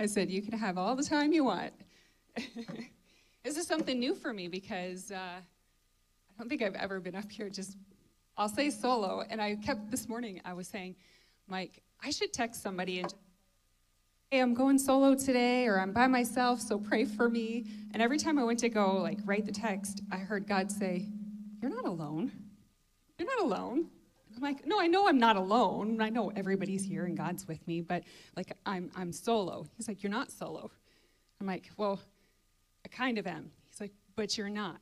I said, You can have all the time you want. this is something new for me because uh, I don't think I've ever been up here just, I'll say solo. And I kept this morning, I was saying, Mike, I should text somebody and hey, I'm going solo today, or I'm by myself, so pray for me. And every time I went to go, like, write the text, I heard God say, You're not alone. You're not alone. I'm like, no, I know I'm not alone. I know everybody's here and God's with me, but like I'm I'm solo. He's like, You're not solo. I'm like, Well, I kind of am. He's like, But you're not.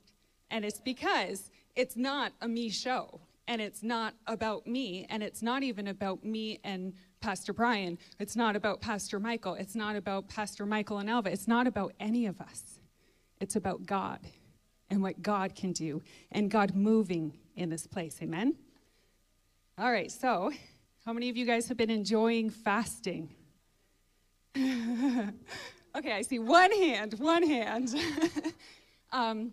And it's because it's not a me show. And it's not about me. And it's not even about me and Pastor Brian. It's not about Pastor Michael. It's not about Pastor Michael and Alva. It's not about any of us. It's about God and what God can do and God moving in this place. Amen? All right, so how many of you guys have been enjoying fasting? okay, I see one hand, one hand. um,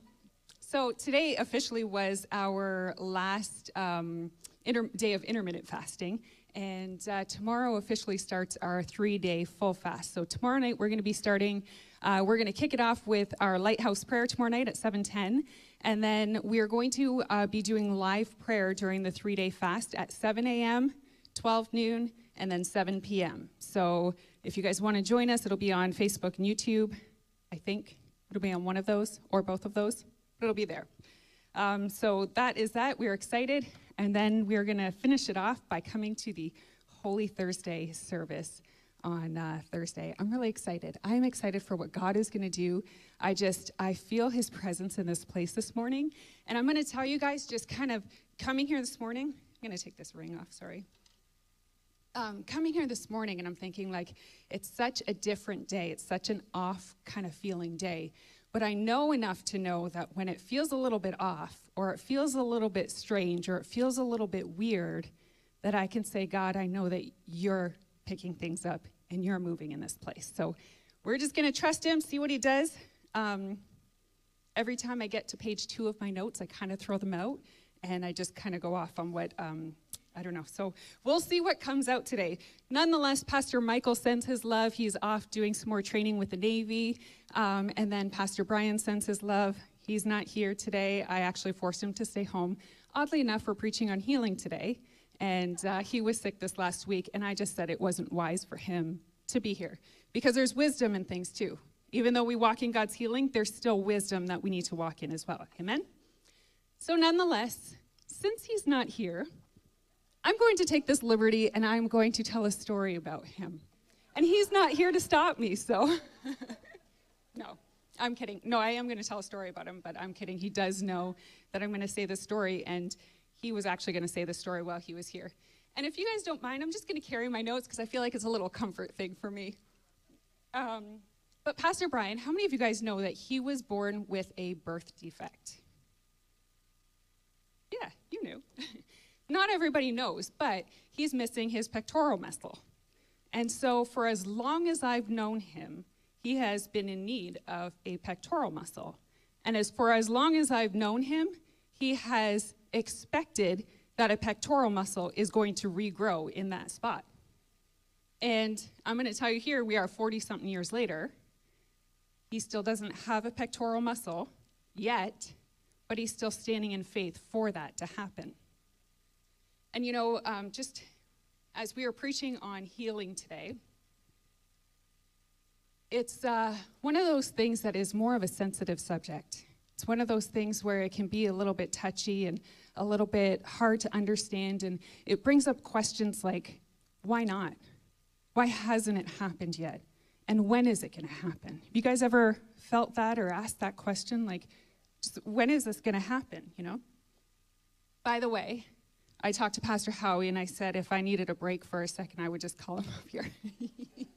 so today officially was our last um, inter- day of intermittent fasting. And uh, tomorrow officially starts our three day full fast. So tomorrow night we're going to be starting, uh, we're going to kick it off with our lighthouse prayer tomorrow night at 710. And then we're going to uh, be doing live prayer during the three day fast at 7 a.m., 12 noon, and then 7 p.m. So if you guys want to join us, it'll be on Facebook and YouTube. I think it'll be on one of those or both of those, but it'll be there. Um, so that is that. We're excited. And then we're going to finish it off by coming to the Holy Thursday service on uh, Thursday. I'm really excited. I'm excited for what God is going to do. I just, I feel his presence in this place this morning. And I'm going to tell you guys, just kind of coming here this morning, I'm going to take this ring off, sorry. Um, coming here this morning, and I'm thinking, like, it's such a different day. It's such an off kind of feeling day. But I know enough to know that when it feels a little bit off, or it feels a little bit strange, or it feels a little bit weird, that I can say, God, I know that you're picking things up and you're moving in this place. So we're just going to trust Him, see what He does. Um, every time I get to page two of my notes, I kind of throw them out and I just kind of go off on what um, I don't know. So we'll see what comes out today. Nonetheless, Pastor Michael sends his love. He's off doing some more training with the Navy. Um, and then Pastor Brian sends his love. He's not here today. I actually forced him to stay home. Oddly enough, we're preaching on healing today. And uh, he was sick this last week. And I just said it wasn't wise for him to be here because there's wisdom in things too. Even though we walk in God's healing, there's still wisdom that we need to walk in as well. Amen? So, nonetheless, since he's not here, I'm going to take this liberty and I'm going to tell a story about him. And he's not here to stop me, so. no, I'm kidding. No, I am going to tell a story about him, but I'm kidding. He does know that I'm going to say this story, and he was actually going to say the story while he was here. And if you guys don't mind, I'm just going to carry my notes because I feel like it's a little comfort thing for me. Um, but Pastor Brian, how many of you guys know that he was born with a birth defect? Yeah, you knew. Not everybody knows, but he's missing his pectoral muscle. And so, for as long as I've known him, he has been in need of a pectoral muscle. And as for as long as I've known him, he has expected that a pectoral muscle is going to regrow in that spot. And I'm going to tell you here, we are 40 something years later. He still doesn't have a pectoral muscle yet, but he's still standing in faith for that to happen. And you know, um, just as we are preaching on healing today, it's uh, one of those things that is more of a sensitive subject. It's one of those things where it can be a little bit touchy and a little bit hard to understand. And it brings up questions like, why not? Why hasn't it happened yet? And when is it going to happen? Have you guys ever felt that or asked that question? Like, just, when is this going to happen? You know? By the way, I talked to Pastor Howie and I said if I needed a break for a second, I would just call him up here.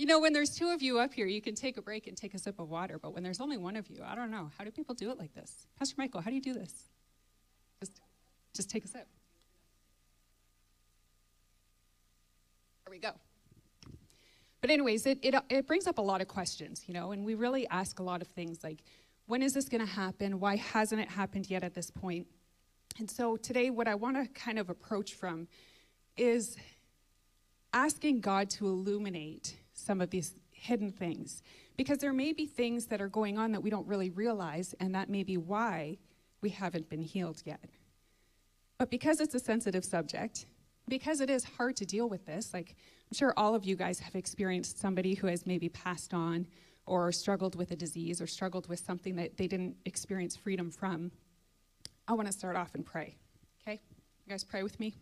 you know, when there's two of you up here, you can take a break and take a sip of water, but when there's only one of you, I don't know. How do people do it like this? Pastor Michael, how do you do this? Just, just take a sip. There we go. But, anyways, it, it, it brings up a lot of questions, you know, and we really ask a lot of things like, when is this going to happen? Why hasn't it happened yet at this point? And so today, what I want to kind of approach from is asking God to illuminate some of these hidden things. Because there may be things that are going on that we don't really realize, and that may be why we haven't been healed yet. But because it's a sensitive subject, because it is hard to deal with this, like I'm sure all of you guys have experienced somebody who has maybe passed on or struggled with a disease or struggled with something that they didn't experience freedom from. I want to start off and pray. Okay? You guys pray with me?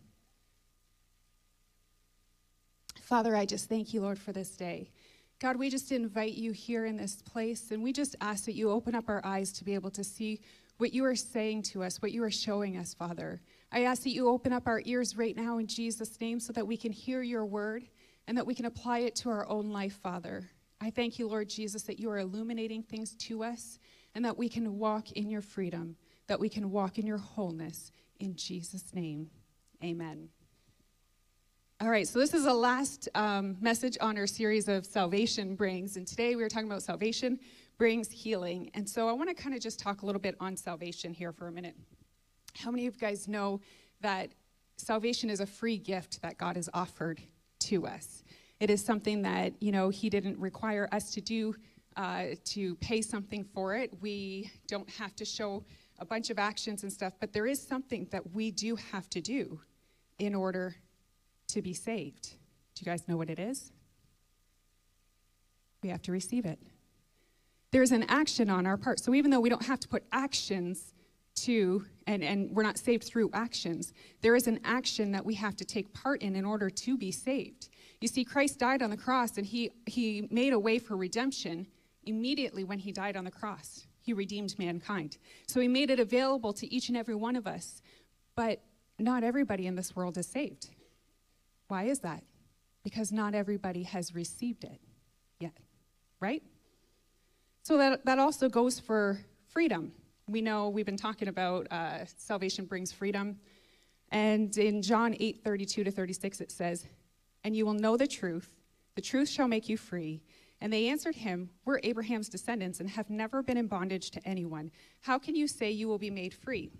Father, I just thank you, Lord, for this day. God, we just invite you here in this place, and we just ask that you open up our eyes to be able to see what you are saying to us, what you are showing us, Father. I ask that you open up our ears right now in Jesus' name so that we can hear your word and that we can apply it to our own life, Father. I thank you, Lord Jesus, that you are illuminating things to us and that we can walk in your freedom, that we can walk in your wholeness. In Jesus' name, amen. All right, so this is the last um, message on our series of Salvation Brings. And today we are talking about salvation brings healing. And so I want to kind of just talk a little bit on salvation here for a minute. How many of you guys know that salvation is a free gift that God has offered to us? It is something that, you know, He didn't require us to do uh, to pay something for it. We don't have to show a bunch of actions and stuff, but there is something that we do have to do in order to be saved. Do you guys know what it is? We have to receive it there's an action on our part. So even though we don't have to put actions to, and, and we're not saved through actions, there is an action that we have to take part in in order to be saved. You see, Christ died on the cross and he, he made a way for redemption immediately when he died on the cross. He redeemed mankind. So he made it available to each and every one of us. But not everybody in this world is saved. Why is that? Because not everybody has received it yet, right? So that, that also goes for freedom. We know we've been talking about uh, salvation brings freedom. And in John 8 32 to 36, it says, And you will know the truth, the truth shall make you free. And they answered him, We're Abraham's descendants and have never been in bondage to anyone. How can you say you will be made free?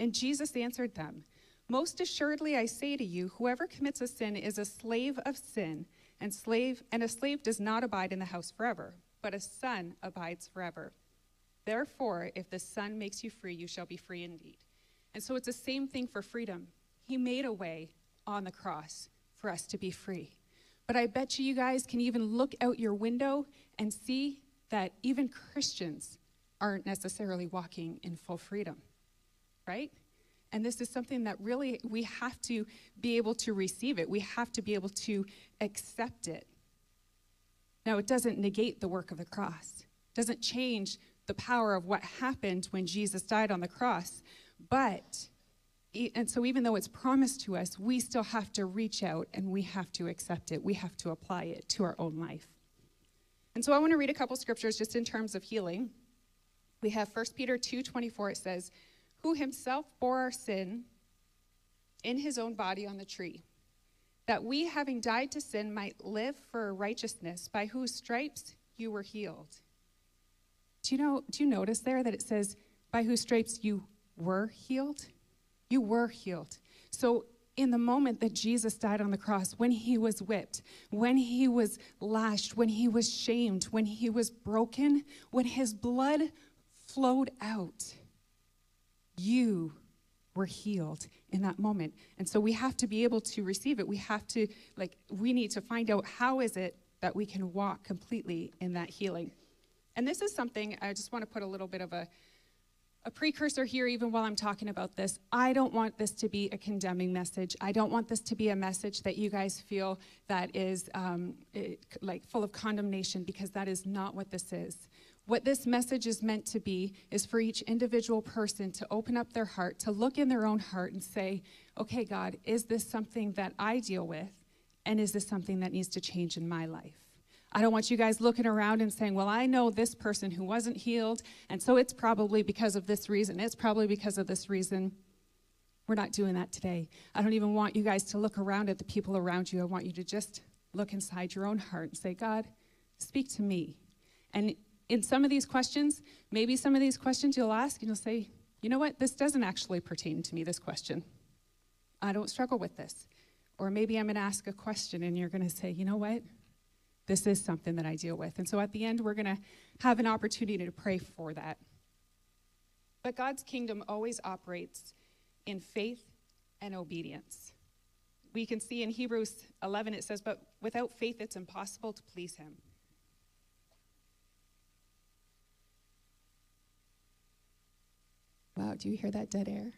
And Jesus answered them, Most assuredly I say to you, whoever commits a sin is a slave of sin, and slave and a slave does not abide in the house forever but a son abides forever. Therefore, if the Son makes you free, you shall be free indeed. And so it's the same thing for freedom. He made a way on the cross for us to be free. But I bet you you guys can even look out your window and see that even Christians aren't necessarily walking in full freedom, right? And this is something that really we have to be able to receive it. We have to be able to accept it. Now, it doesn't negate the work of the cross, it doesn't change the power of what happened when Jesus died on the cross. But, and so even though it's promised to us, we still have to reach out and we have to accept it. We have to apply it to our own life. And so I want to read a couple scriptures just in terms of healing. We have 1 Peter 2:24 it says, "Who himself bore our sin in his own body on the tree, that we, having died to sin, might live for righteousness, by whose stripes you were healed. Do you know, do you notice there that it says, by whose stripes you were healed? You were healed. So in the moment that Jesus died on the cross, when he was whipped, when he was lashed, when he was shamed, when he was broken, when his blood flowed out, you were healed in that moment. And so we have to be able to receive it. We have to, like, we need to find out how is it that we can walk completely in that healing. And this is something I just want to put a little bit of a, a precursor here, even while I'm talking about this. I don't want this to be a condemning message. I don't want this to be a message that you guys feel that is um, it, like full of condemnation, because that is not what this is. What this message is meant to be is for each individual person to open up their heart, to look in their own heart and say, okay, God, is this something that I deal with? And is this something that needs to change in my life? I don't want you guys looking around and saying, well, I know this person who wasn't healed, and so it's probably because of this reason. It's probably because of this reason. We're not doing that today. I don't even want you guys to look around at the people around you. I want you to just look inside your own heart and say, God, speak to me. And in some of these questions, maybe some of these questions you'll ask and you'll say, you know what, this doesn't actually pertain to me, this question. I don't struggle with this. Or maybe I'm going to ask a question and you're going to say, you know what, this is something that I deal with. And so at the end, we're going to have an opportunity to pray for that. But God's kingdom always operates in faith and obedience. We can see in Hebrews 11, it says, But without faith, it's impossible to please Him. Wow, do you hear that dead air?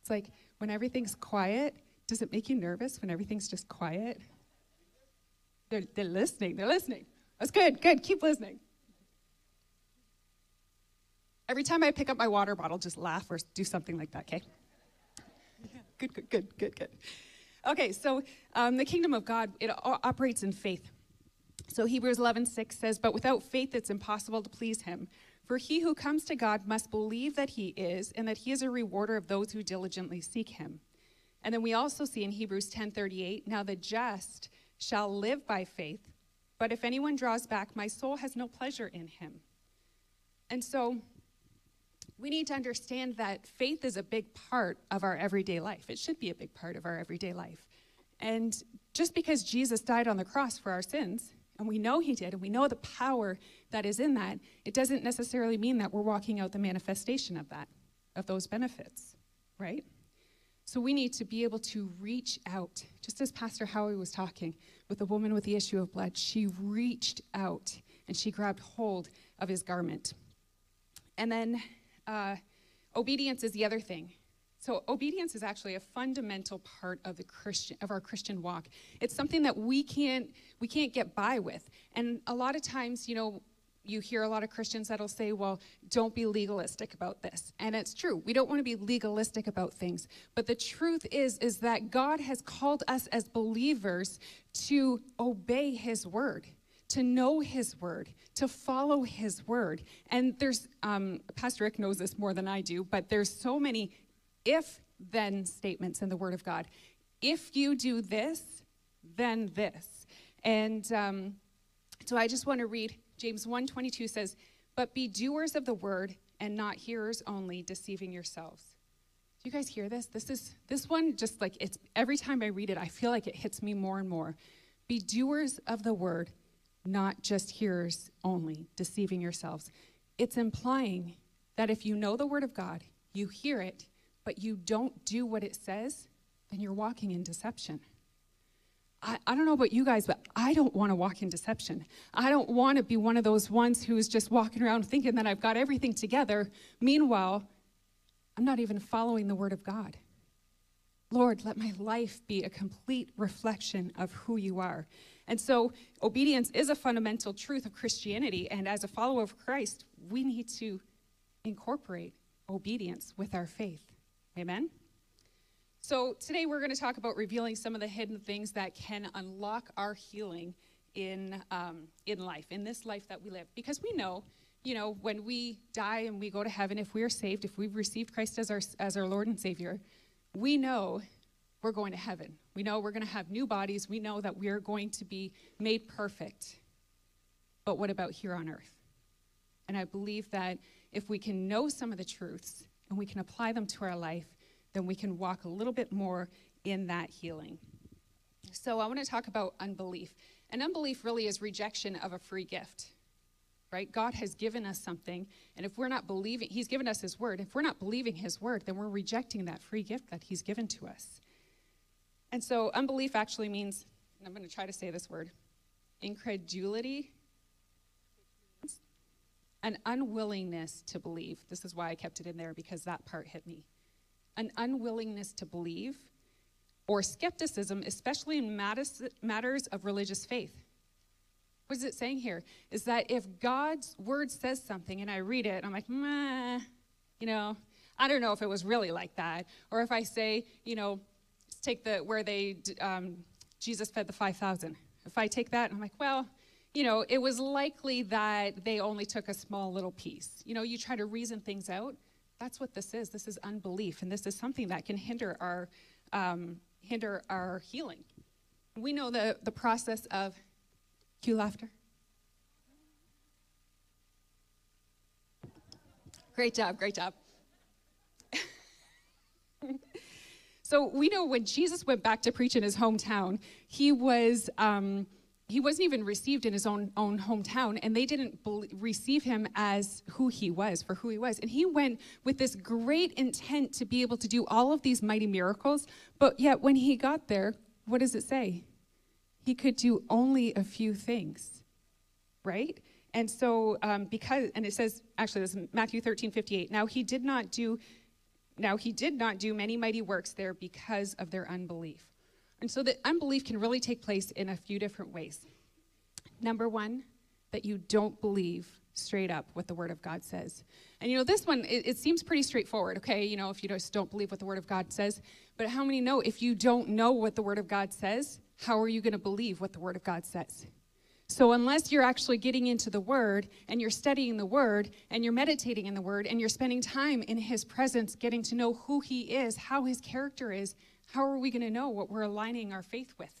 It's like when everything's quiet, does it make you nervous when everything's just quiet? They're, they're listening, they're listening. That's good, good, keep listening. Every time I pick up my water bottle, just laugh or do something like that, okay? Good, good, good, good, good. Okay, so um, the kingdom of God, it operates in faith. So Hebrews 11, 6 says, But without faith it's impossible to please him. For he who comes to God must believe that he is, and that he is a rewarder of those who diligently seek him. And then we also see in Hebrews 10:38, now the just shall live by faith, but if anyone draws back, my soul has no pleasure in him. And so we need to understand that faith is a big part of our everyday life. It should be a big part of our everyday life. And just because Jesus died on the cross for our sins, and we know he did, and we know the power that is in that, it doesn't necessarily mean that we're walking out the manifestation of that, of those benefits, right? So we need to be able to reach out. Just as Pastor Howie was talking with the woman with the issue of blood, she reached out and she grabbed hold of his garment. And then uh, obedience is the other thing. So obedience is actually a fundamental part of the Christian of our Christian walk. It's something that we can't we can't get by with. And a lot of times, you know, you hear a lot of Christians that'll say, well, don't be legalistic about this. And it's true. We don't want to be legalistic about things. But the truth is, is that God has called us as believers to obey his word, to know his word, to follow his word. And there's, um, Pastor Rick knows this more than I do, but there's so many if then statements in the word of God. If you do this, then this. And um, so I just want to read James 1:22 says, "But be doers of the word and not hearers only, deceiving yourselves." Do you guys hear this? This is this one just like it's every time I read it, I feel like it hits me more and more. Be doers of the word, not just hearers only, deceiving yourselves. It's implying that if you know the word of God, you hear it, but you don't do what it says, then you're walking in deception. I, I don't know about you guys, but I don't want to walk in deception. I don't want to be one of those ones who's just walking around thinking that I've got everything together. Meanwhile, I'm not even following the word of God. Lord, let my life be a complete reflection of who you are. And so, obedience is a fundamental truth of Christianity. And as a follower of Christ, we need to incorporate obedience with our faith. Amen? So, today we're going to talk about revealing some of the hidden things that can unlock our healing in, um, in life, in this life that we live. Because we know, you know, when we die and we go to heaven, if we are saved, if we've received Christ as our, as our Lord and Savior, we know we're going to heaven. We know we're going to have new bodies. We know that we're going to be made perfect. But what about here on earth? And I believe that if we can know some of the truths and we can apply them to our life, then we can walk a little bit more in that healing. So I want to talk about unbelief. And unbelief really is rejection of a free gift. Right? God has given us something, and if we're not believing, He's given us His word. If we're not believing His word, then we're rejecting that free gift that He's given to us. And so, unbelief actually means, and I'm going to try to say this word incredulity, an unwillingness to believe. This is why I kept it in there because that part hit me an unwillingness to believe, or skepticism, especially in matters of religious faith. What is it saying here? Is that if God's word says something and I read it, I'm like, meh, you know, I don't know if it was really like that. Or if I say, you know, take the where they um, Jesus fed the five thousand. If I take that, I'm like, well, you know, it was likely that they only took a small little piece. You know, you try to reason things out. That's what this is. This is unbelief, and this is something that can hinder our um, hinder our healing. We know the the process of cue laughter. Great job, great job. so we know when Jesus went back to preach in his hometown, he was um, he wasn't even received in his own own hometown and they didn't receive him as who he was for who he was. And he went with this great intent to be able to do all of these mighty miracles but yet when he got there what does it say? He could do only a few things right? And so um, because and it says actually this is matthew 13 58 now he did not do now he did not do many mighty works there because of their unbelief and so the unbelief can really take place in a few different ways. Number one, that you don't believe straight up what the Word of God says. And you know, this one, it, it, seems pretty straightforward, okay? You know, if you just don't believe what the Word of God says. But how many know if you don't know what the Word of God says, how are you going to believe what the Word of God says? So, unless you're actually getting into the Word and you're studying the Word and you're meditating in the Word and you're spending time in His presence, getting to know who He is, how His character is, how are we going to know what we're aligning our faith with?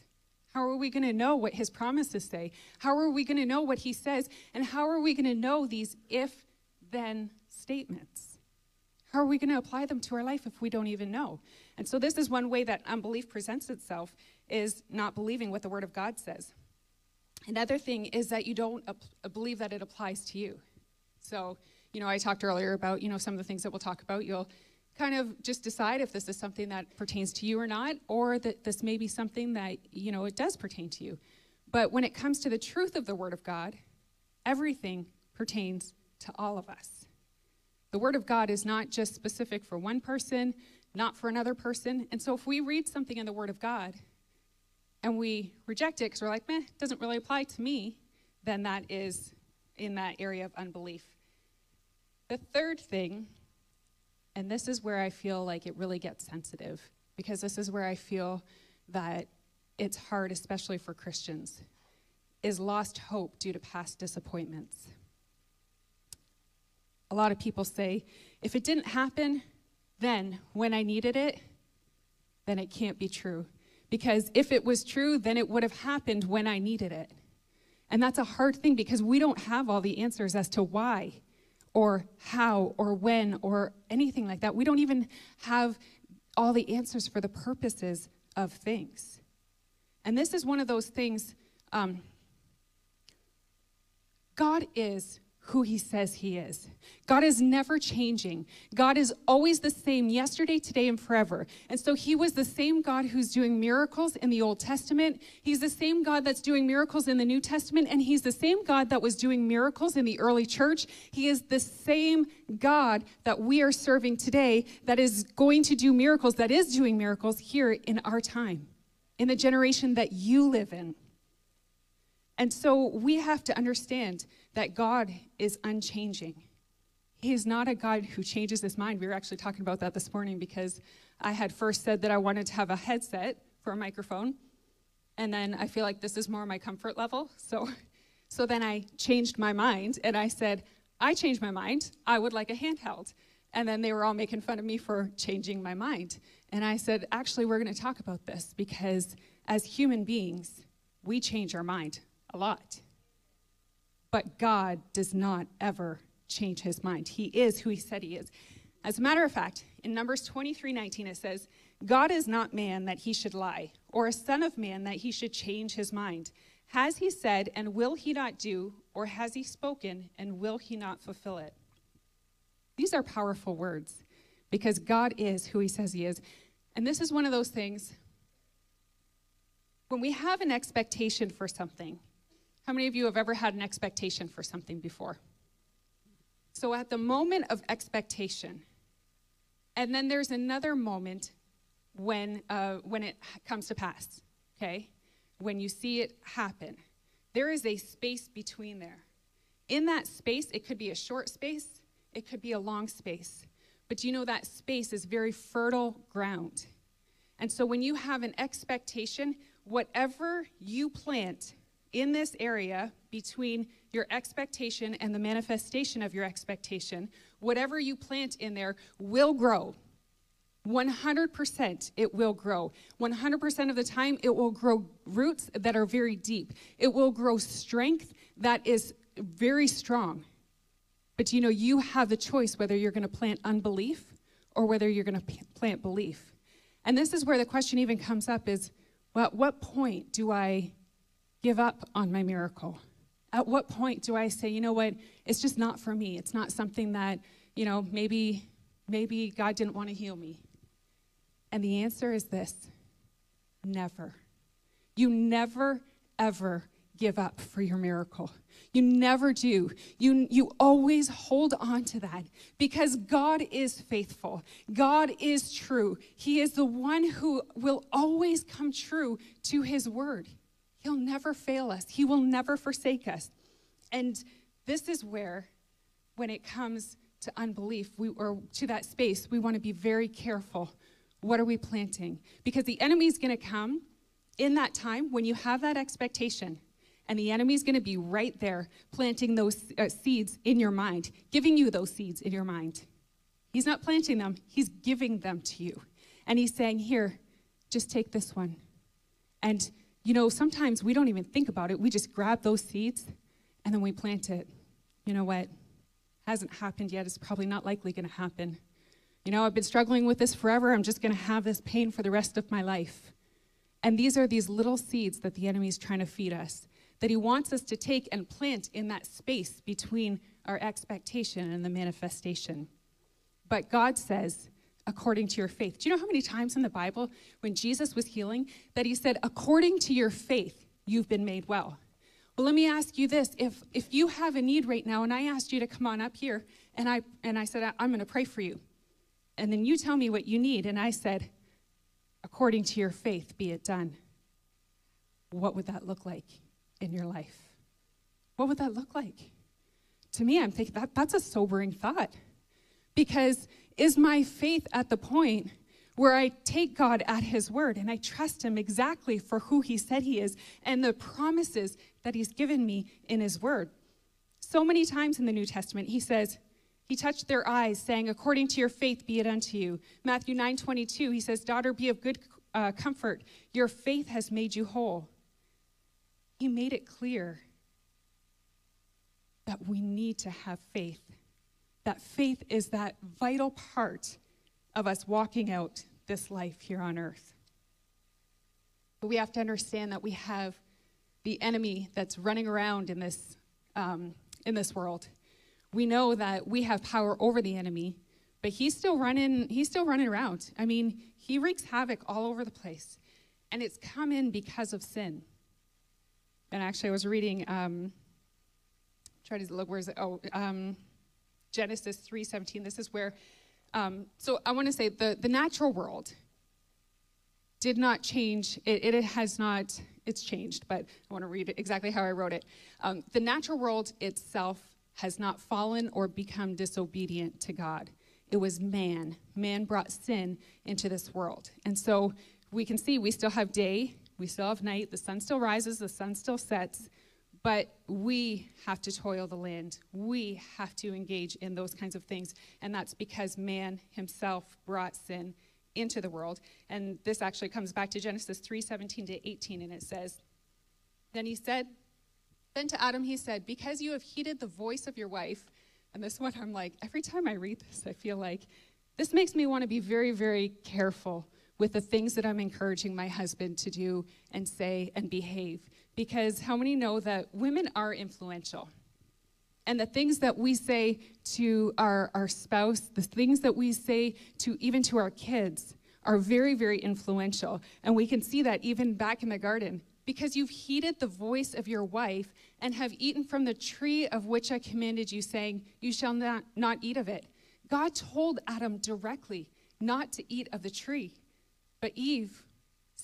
How are we going to know what his promises say? How are we going to know what he says? And how are we going to know these if then statements? How are we going to apply them to our life if we don't even know? And so this is one way that unbelief presents itself is not believing what the word of God says. Another thing is that you don't believe that it applies to you. So, you know, I talked earlier about, you know, some of the things that we'll talk about. You'll kind of just decide if this is something that pertains to you or not, or that this may be something that, you know, it does pertain to you. But when it comes to the truth of the Word of God, everything pertains to all of us. The Word of God is not just specific for one person, not for another person. And so if we read something in the Word of God and we reject it because we're like, meh, it doesn't really apply to me, then that is in that area of unbelief. The third thing and this is where I feel like it really gets sensitive because this is where I feel that it's hard, especially for Christians, is lost hope due to past disappointments. A lot of people say, if it didn't happen then when I needed it, then it can't be true. Because if it was true, then it would have happened when I needed it. And that's a hard thing because we don't have all the answers as to why or how or when or anything like that. We don't even have all the answers for the purposes of things. And this is one of those things. Um, God is who he says he is. God is never changing. God is always the same yesterday, today, and forever. And so he was the same God who's doing miracles in the Old Testament. He's the same God that's doing miracles in the New Testament. And he's the same God that was doing miracles in the early church. He is the same God that we are serving today that is going to do miracles, that is doing miracles here in our time, in the generation that you live in. And so we have to understand that God is unchanging. He is not a God who changes his mind. We were actually talking about that this morning because I had first said that I wanted to have a headset for a microphone. And then I feel like this is more my comfort level. So, so then I changed my mind and I said, I changed my mind. I would like a handheld. And then they were all making fun of me for changing my mind. And I said, actually, we're going to talk about this because as human beings, we change our mind a lot. But God does not ever change his mind. He is who he said he is. As a matter of fact, in Numbers 23 19, it says, God is not man that he should lie, or a son of man that he should change his mind. Has he said, and will he not do, or has he spoken, and will he not fulfill it? These are powerful words because God is who he says he is. And this is one of those things when we have an expectation for something, how many of you have ever had an expectation for something before? So, at the moment of expectation, and then there's another moment when, uh, when it comes to pass, okay? When you see it happen, there is a space between there. In that space, it could be a short space, it could be a long space. But you know that space is very fertile ground. And so when you have an expectation, whatever you plant in this area between your expectation and the manifestation of your expectation, whatever you plant in there will grow. 100% it will grow. 100% of the time, it will grow roots that are very deep. It will grow strength that is very strong. But you know, you have the choice whether you're going to plant unbelief or whether you're going to plant belief. And this is where the question even comes up is well, at what point do I give up on my miracle? At what point do I say, you know what, it's just not for me. It's not something that, you know, maybe maybe God didn't want to heal me. And the answer is this never. You never, ever give up for your miracle. You never do. You, you always hold on to that because God is faithful. God is true. He is the one who will always come true to his word. He'll never fail us, he will never forsake us. And this is where, when it comes to unbelief, we, or to that space, we want to be very careful. What are we planting? Because the enemy is going to come in that time when you have that expectation, and the enemy is going to be right there planting those uh, seeds in your mind, giving you those seeds in your mind. He's not planting them, he's giving them to you. And he's saying, Here, just take this one. And, you know, sometimes we don't even think about it. We just grab those seeds and then we plant it. You know what? hasn't happened yet. It's probably not likely going to happen. You know, I've been struggling with this forever. I'm just going to have this pain for the rest of my life. And these are these little seeds that the enemy is trying to feed us, that he wants us to take and plant in that space between our expectation and the manifestation. But God says, according to your faith. Do you know how many times in the Bible, when Jesus was healing, that he said, according to your faith, you've been made well? Well, let me ask you this. If, if you have a need right now and I asked you to come on up here and I, and I said, I'm going to pray for you, and then you tell me what you need, and I said, according to your faith, be it done, what would that look like in your life? What would that look like? To me, I'm thinking that, that's a sobering thought. Because is my faith at the point where I take God at His word and I trust Him exactly for who He said He is and the promises that He's given me in His word. So many times in the New Testament, He says, He touched their eyes, saying, According to your faith be it unto you. Matthew 9 22, He says, Daughter, be of good uh, comfort. Your faith has made you whole. He made it clear that we need to have faith. That faith is that vital part of us walking out this life here on earth. But we have to understand that we have the enemy that's running around in this, um, in this world. We know that we have power over the enemy, but he's still running, he's still running around. I mean, he wreaks havoc all over the place. And it's come in because of sin. And actually, I was reading, um, try to look, where's it? Oh, um, Genesis 3.17. This is where um, so I want to say the, the natural world did not change. It, it, has not, it's changed, but I want to read exactly how I wrote it. Um, the natural world itself has not fallen or become disobedient to God. It was man. Man brought sin into this world. And so we can see we still have day, we still have night, the sun still rises, the sun still sets, but we have to toil the land. We have to engage in those kinds of things. And that's because man himself brought sin into the world. And this actually comes back to Genesis 3 17 to 18, and it says, Then he said, Then to Adam he said, Because you have heeded the voice of your wife, and this one I'm like, every time I read this, I feel like this makes me want to be very, very careful with the things that I'm encouraging my husband to do and say and behave because how many know that women are influential? And the things that we say to our, our spouse, the things that we say to even to our kids are very, very influential. And we can see that even back in the garden. Because you've heeded the voice of your wife and have eaten from the tree of which I commanded you, saying, You shall not, not eat of it. God told Adam directly not to eat of the tree. But Eve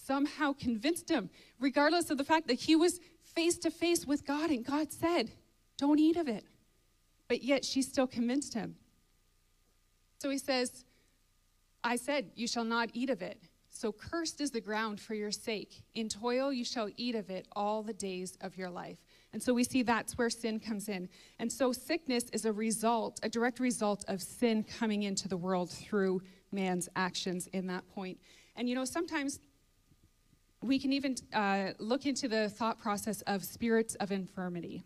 somehow convinced him, regardless of the fact that he was face to face with God and God said, Don't eat of it. But yet she still convinced him. So he says, I said, You shall not eat of it. So cursed is the ground for your sake. In toil you shall eat of it all the days of your life. And so we see that's where sin comes in. And so sickness is a result, a direct result of sin coming into the world through man's actions in that point. And you know, sometimes we can even uh, look into the thought process of spirits of infirmity.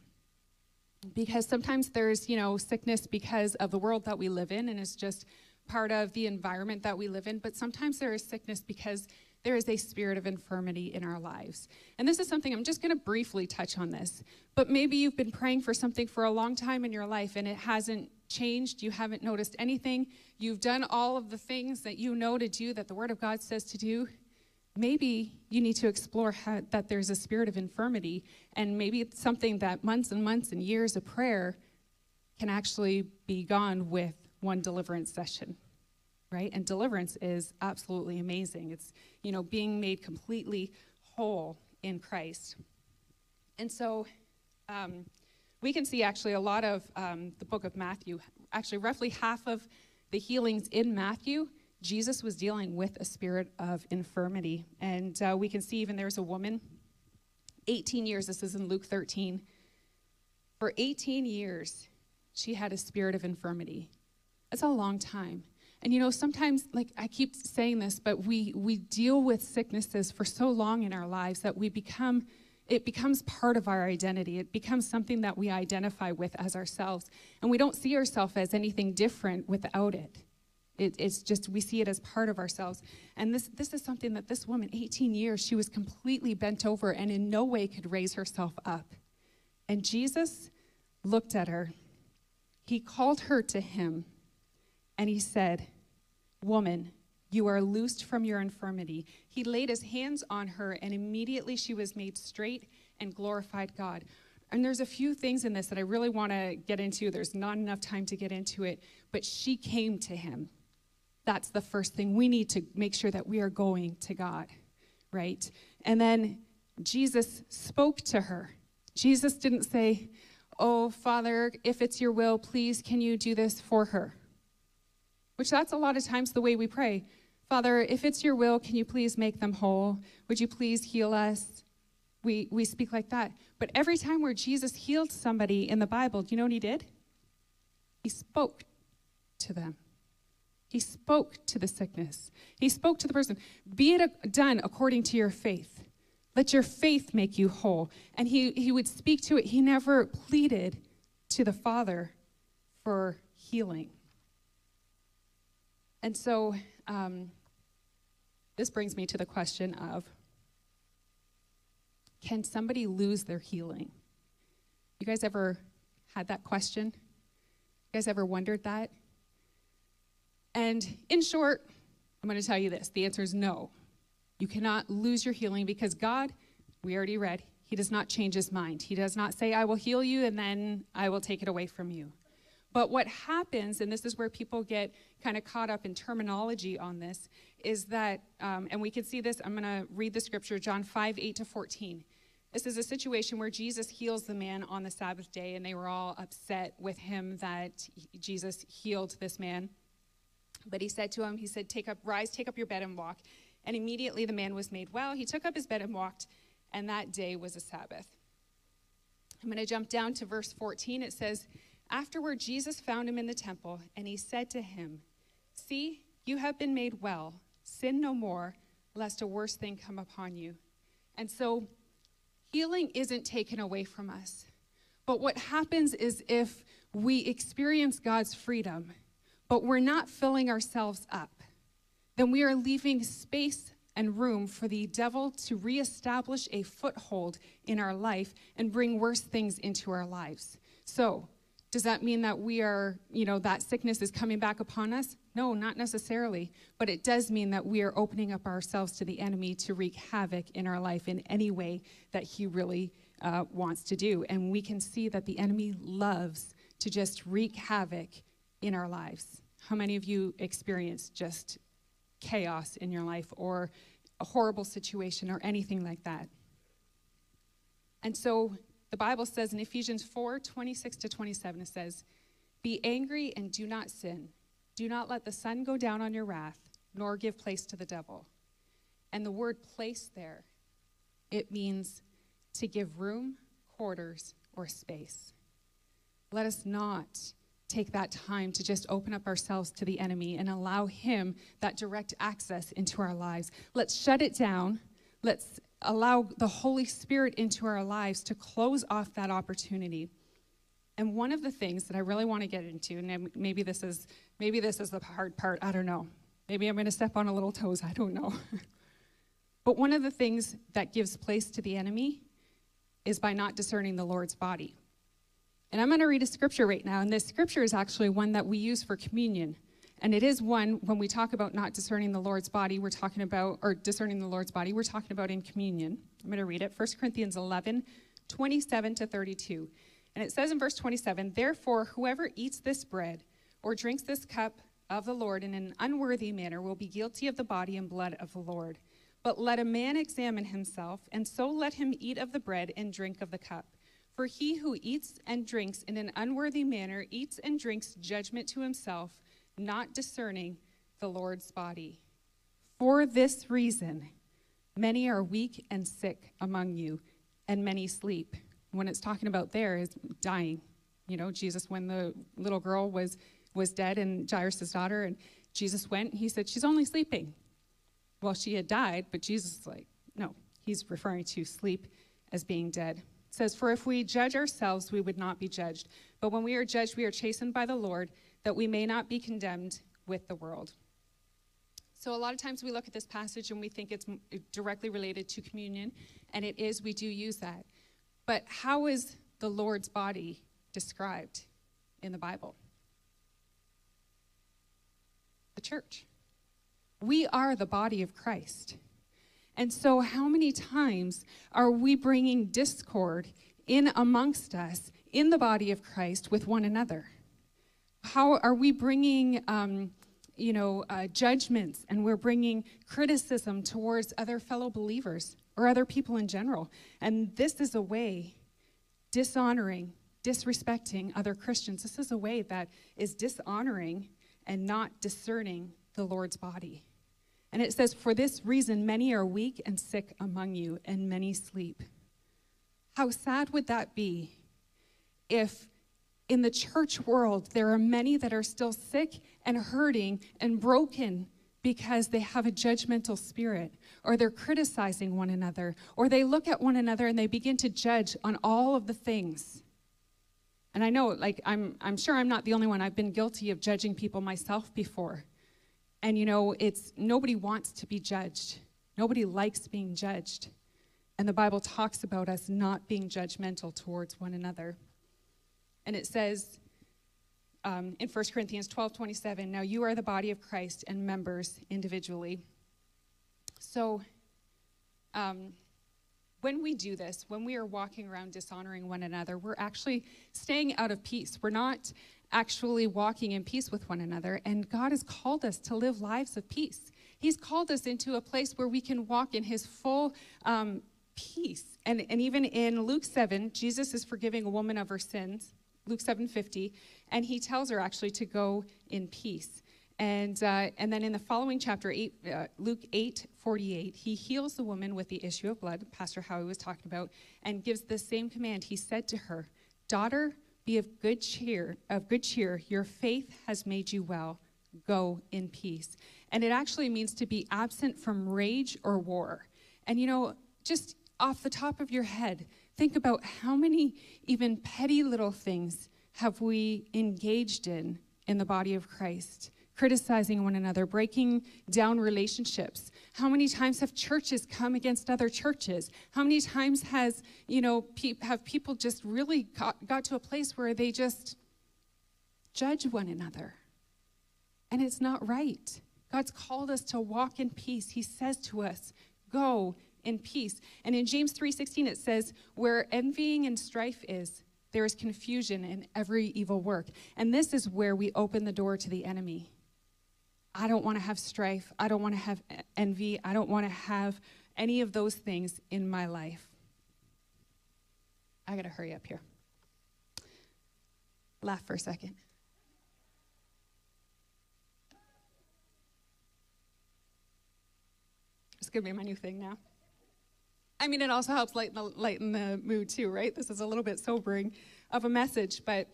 Because sometimes there's, you know, sickness because of the world that we live in, and it's just part of the environment that we live in. But sometimes there is sickness because there is a spirit of infirmity in our lives. And this is something I'm just going to briefly touch on this. But maybe you've been praying for something for a long time in your life and it hasn't changed. You haven't noticed anything. You've done all of the things that you know to do that the Word of God says to do. Maybe you need to explore how, that there's a spirit of infirmity, and maybe it's something that months and months and years of prayer can actually be gone with one deliverance session right? And deliverance is absolutely amazing. It's, you know, being made completely whole in Christ. And so um, we can see actually a lot of um, the book of Matthew, actually, roughly half of the healings in Matthew, Jesus was dealing with a spirit of infirmity. And uh, we can see even there's a woman, 18 years, this is in Luke 13. For 18 years, she had a spirit of infirmity. That's a long time. And you know, sometimes, like I keep saying this, but we we deal with sicknesses for so long in our lives that we become it becomes part of our identity. It becomes something that we identify with as ourselves. And we don't see ourselves as anything different without it. It. It's just, we see it as part of ourselves. And this, this is something that this woman, 18 years, she was completely bent over and in no way could raise herself up. And Jesus looked at her. He called her to him and he said, Woman, you are loosed from your infirmity. He laid his hands on her, and immediately she was made straight and glorified God. And there's a few things in this that I really want to get into. There's not enough time to get into it, but she came to him. That's the first thing. We need to make sure that we are going to God, right? And then Jesus spoke to her. Jesus didn't say, Oh, Father, if it's your will, please can you do this for her? which that's a lot of times the way we pray. Father, if it's your will, can you please make them whole? Would you please heal us? We, we speak like that. But every time where Jesus healed somebody in the Bible, do you know what he did? He spoke to them. He spoke to the sickness. He spoke to the person. Be it done according to your faith. Let your faith make you whole. And he, he would speak to it. He never pleaded to the Father for healing. And so um, this brings me to the question of can somebody lose their healing? You guys ever had that question? You guys ever wondered that? And in short, I'm going to tell you this the answer is no. You cannot lose your healing because God, we already read, He does not change His mind. He does not say, I will heal you and then I will take it away from you. But what happens, and this is where people get kind of caught up in terminology on this, is that, um, and we can see this, I'm going to read the scripture, John 5, 8 to 14. This is a situation where Jesus heals the man on the Sabbath day, and they were all upset with him that Jesus healed this man. But he said to him, He said, Take up, rise, take up your bed and walk. And immediately the man was made well. He took up his bed and walked, and that day was a Sabbath. I'm going to jump down to verse 14. It says, Afterward, Jesus found him in the temple, and he said to him, See, you have been made well. Sin no more, lest a worse thing come upon you. And so, healing isn't taken away from us. But what happens is if we experience God's freedom, but we're not filling ourselves up, then we are leaving space and room for the devil to reestablish a foothold in our life and bring worse things into our lives. So, does that mean that we are, you know, that sickness is coming back upon us? No, not necessarily. But it does mean that we are opening up ourselves to the enemy to wreak havoc in our life in any way that he really uh, wants to do. And we can see that the enemy loves to just wreak havoc in our lives. How many of you experience just chaos in your life or a horrible situation or anything like that? And so the Bible says in Ephesians 4 26 to 27, it says, Be angry and do not sin. Do not let the sun go down on your wrath, nor give place to the devil. And the word place there, it means to give room, quarters, or space. Let us not take that time to just open up ourselves to the enemy and allow him that direct access into our lives. Let's shut it down. Let's allow the Holy Spirit into our lives to close off that opportunity. And one of the things that I really want to get into, and maybe this is maybe this is the hard part, I don't know. Maybe I'm going to step on a little toes, I don't know. But one of the things that gives place to the enemy is by not discerning the Lord's body. And I'm going to read a scripture right now, and this scripture is actually one that we use for communion. And it is one, when we talk about not discerning the Lord's body, we're talking about, or discerning the Lord's body, we're talking about in communion. I'm going to read it 1 Corinthians 11, 27 to 32. And it says in verse 27 Therefore, whoever eats this bread or drinks this cup of the Lord in an unworthy manner will be guilty of the body and blood of the Lord. But let a man examine himself, and so let him eat of the bread and drink of the cup. For he who eats and drinks in an unworthy manner eats and drinks judgment to himself, not discerning the Lord's body. For this reason, many are weak and sick among you, and many sleep. When it's talking about there is dying. You know, Jesus, when the little girl was was dead and Jairus' daughter, and Jesus went, he said, She's only sleeping. Well, she had died, but Jesus is like, no, he's referring to sleep as being dead. Says, For if we judge ourselves, we would not be judged. But when we are judged, we are chastened by the Lord, that we may not be condemned with the world. So, a lot of times we look at this passage and we think it's directly related to communion, and it is, we do use that. But how is the Lord's body described in the Bible? The church. We are the body of Christ. And so, how many times are we bringing discord in amongst us in the body of Christ with one another? How are we bringing, um, you know, uh, judgments and we're bringing criticism towards other fellow believers or other people in general? And this is a way dishonoring, disrespecting other Christians. This is a way that is dishonoring and not discerning the Lord's body. And it says, For this reason, many are weak and sick among you, and many sleep. How sad would that be if in the church world there are many that are still sick and hurting and broken because they have a judgmental spirit, or they're criticizing one another, or they look at one another and they begin to judge on all of the things. And I know, like, I'm, I'm sure I'm not the only one. I've been guilty of judging people myself before. And you know, it's nobody wants to be judged. Nobody likes being judged. And the Bible talks about us not being judgmental towards one another. And it says um, in 1 Corinthians 12 27, now you are the body of Christ and members individually. So, um, when we do this, when we are walking around dishonoring one another, we're actually staying out of peace. We're not actually walking in peace with one another. And God has called us to live lives of peace. He's called us into a place where we can walk in His full um, peace. And, and even in Luke 7, Jesus is forgiving a woman of her sins, Luke 7:50, and he tells her actually to go in peace. And, uh, and then in the following chapter, eight, uh, Luke 8 48, he heals the woman with the issue of blood, Pastor Howie was talking about, and gives the same command. He said to her, Daughter, be of good cheer, of good cheer. Your faith has made you well. Go in peace. And it actually means to be absent from rage or war. And you know, just off the top of your head, think about how many even petty little things have we engaged in in the body of Christ criticizing one another, breaking down relationships. How many times have churches come against other churches? How many times has, you know, pe- have people just really got, got to a place where they just judge one another? And it's not right. God's called us to walk in peace. He says to us, go in peace. And in James 3:16 it says, where envying and strife is, there is confusion in every evil work. And this is where we open the door to the enemy. I don't want to have strife. I don't want to have envy. I don't want to have any of those things in my life. I got to hurry up here. Laugh for a second. It's going to be my new thing now. I mean, it also helps lighten the, lighten the mood too, right? This is a little bit sobering of a message, but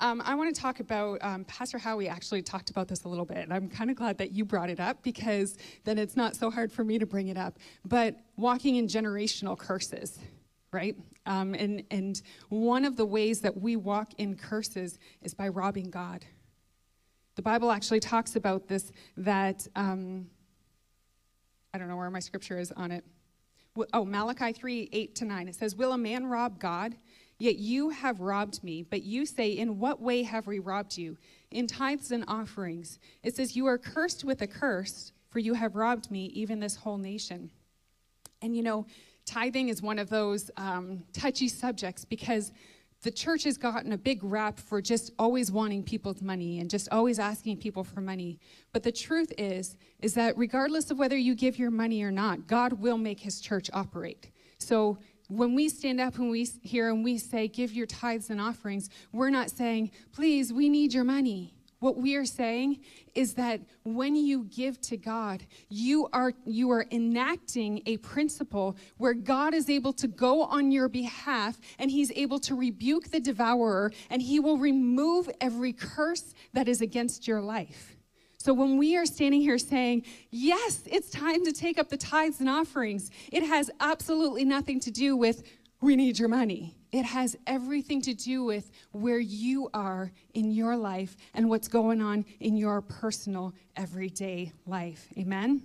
um, I want to talk about, um, Pastor Howie actually talked about this a little bit, and I'm kind of glad that you brought it up because then it's not so hard for me to bring it up. But walking in generational curses, right? Um, and, and one of the ways that we walk in curses is by robbing God. The Bible actually talks about this that um, I don't know where my scripture is on it. Oh, Malachi 3 8 to 9. It says, Will a man rob God? Yet you have robbed me. But you say, In what way have we robbed you? In tithes and offerings. It says, You are cursed with a curse, for you have robbed me, even this whole nation. And you know, tithing is one of those um, touchy subjects because the church has gotten a big rap for just always wanting people's money and just always asking people for money. But the truth is, is that regardless of whether you give your money or not, God will make his church operate. So when we stand up and we here and we say, give your tithes and offerings, we're not saying, please, we need your money. What we are saying is that when you give to God, you are, you are enacting a principle where God is able to go on your behalf and he's able to rebuke the devourer and he will remove every curse that is against your life. So when we are standing here saying, yes, it's time to take up the tithes and offerings, it has absolutely nothing to do with, we need your money. It has everything to do with where you are in your life and what's going on in your personal everyday life. Amen?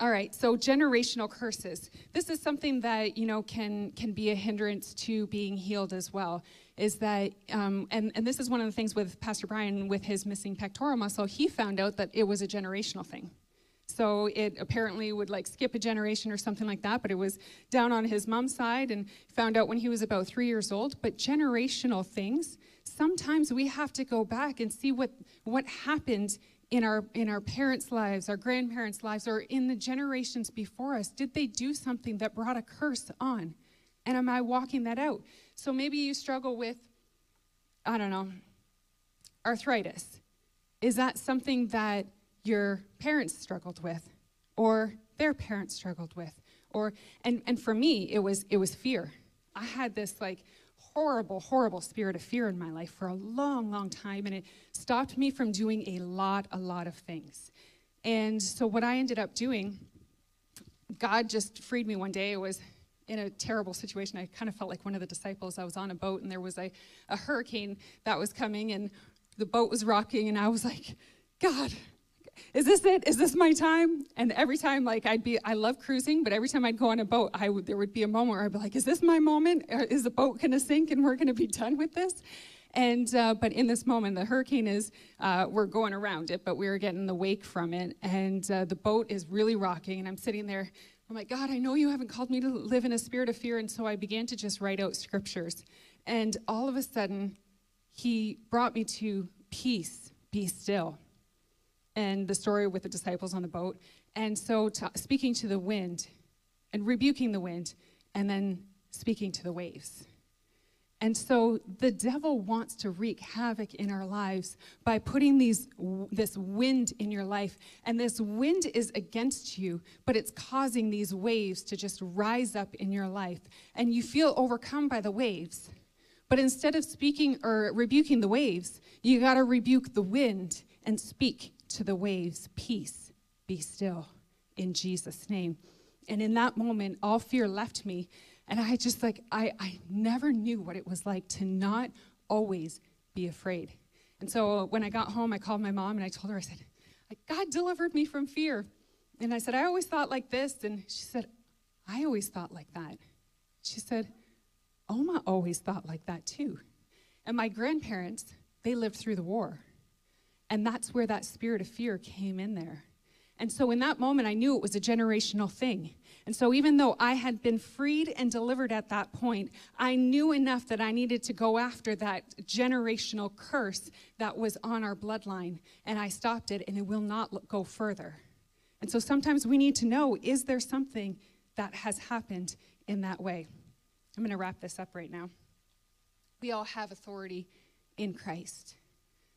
All right, so generational curses. This is something that, you know, can, can be a hindrance to being healed as well. Is that, um, and, and this is one of the things with Pastor Brian with his missing pectoral muscle, he found out that it was a generational thing. So it apparently would like skip a generation or something like that, but it was down on his mom's side and found out when he was about three years old. But generational things, sometimes we have to go back and see what, what happened in our in our parents' lives, our grandparents' lives, or in the generations before us. Did they do something that brought a curse on? And am I walking that out? So maybe you struggle with, I don't know, arthritis. Is that something that your parents struggled with or their parents struggled with? Or and and for me it was it was fear. I had this like horrible horrible spirit of fear in my life for a long long time and it stopped me from doing a lot a lot of things. And so what i ended up doing god just freed me one day. It was in a terrible situation i kind of felt like one of the disciples i was on a boat and there was a, a hurricane that was coming and the boat was rocking and i was like god is this it? Is this my time? And every time, like, I'd be, I love cruising, but every time I'd go on a boat, I would, there would be a moment where I'd be like, is this my moment? Is the boat going to sink and we're going to be done with this? And, uh, but in this moment, the hurricane is, uh, we're going around it, but we are getting the wake from it. And uh, the boat is really rocking. And I'm sitting there, I'm like, God, I know you haven't called me to live in a spirit of fear. And so I began to just write out scriptures. And all of a sudden, he brought me to peace, be still and the story with the disciples on the boat. And so, to, speaking to the wind and rebuking the wind, and then speaking to the waves. And so the devil wants to wreak havoc in our lives by putting these, this wind in your life. And this wind is against you, but it's causing these waves to just rise up in your life. And you feel overcome by the waves. But instead of speaking or rebuking the waves, you got to rebuke the wind and speak to the waves, Peace, be still, in Jesus' name. And in that moment, all fear left me. And I just like, I, I never knew what it was like to not always be afraid. And so when I got home, I called my mom and I told her, I said, God delivered me from fear. And I said, I always thought like this. And she said, I always thought like that. She said, Oma always thought like that too. And my grandparents, they lived through the war. And that's where that spirit of fear came in there. And so in that moment, I knew it was a generational thing. And so even though I had been freed and delivered at that point, I knew enough that I needed to go after that generational curse that was on our bloodline. And I stopped it, and it will not go further. And so sometimes we need to know is there something that has happened in that way? I'm going to wrap this up right now. We all have authority in Christ.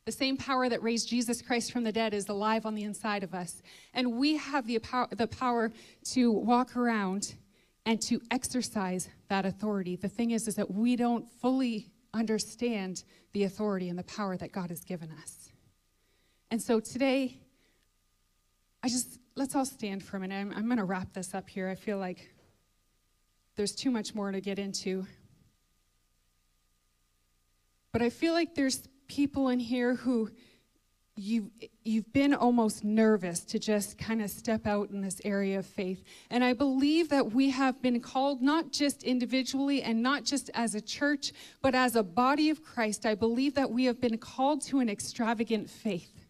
The same power that raised Jesus Christ from the dead is alive on the inside of us. And we have the power, the power to walk around and to exercise that authority. The thing is, is that we don't fully understand the authority and the power that God has given us. And so today, I just, let's all stand for a minute. I'm, I'm going to wrap this up here. I feel like there's too much more to get into. But I feel like there's people in here who you've, you've been almost nervous to just kind of step out in this area of faith. And I believe that we have been called not just individually and not just as a church, but as a body of Christ. I believe that we have been called to an extravagant faith.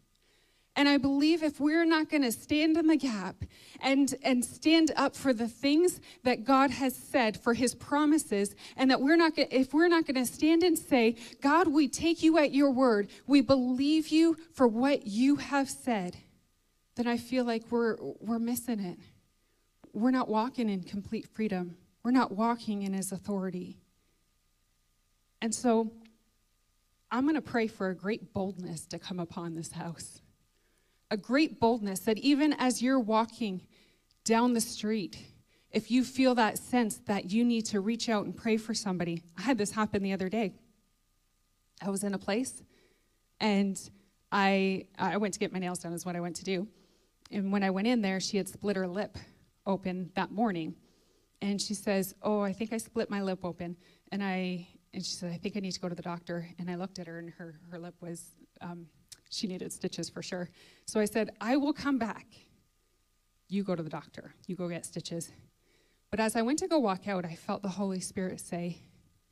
And I believe if we're not going to stand in the gap and, and stand up for the things that God has said, for his promises, and that we're not if we're not going to stand and say, God, we take you at your word, we believe you for what you have said, then I feel like we're, we're missing it. We're not walking in complete freedom. We're not walking in his authority. And so I'm going to pray for a great boldness to come upon this house a great boldness that even as you're walking down the street, if you feel that sense that you need to reach out and pray for somebody, I had this happen the other day. I was in a place and I, I went to get my nails done, is what I went to do. And when I went in there, she had split her lip open that morning. And she says, Oh, I think I split my lip open. And I, and she said, I think I need to go to the doctor. And I looked at her, and her, her lip was um, she needed stitches for sure. So I said, I will come back. You go to the doctor, you go get stitches. But as I went to go walk out, I felt the Holy Spirit say,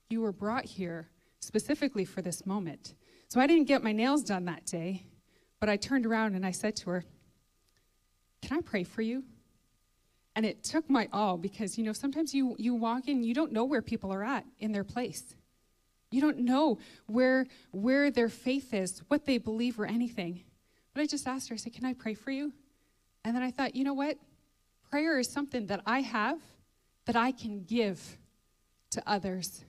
You were brought here specifically for this moment. So I didn't get my nails done that day, but I turned around and I said to her, Can I pray for you? And it took my all because, you know, sometimes you, you walk in, you don't know where people are at in their place. You don't know where, where their faith is, what they believe, or anything. But I just asked her, I said, Can I pray for you? And then I thought, you know what? Prayer is something that I have that I can give to others.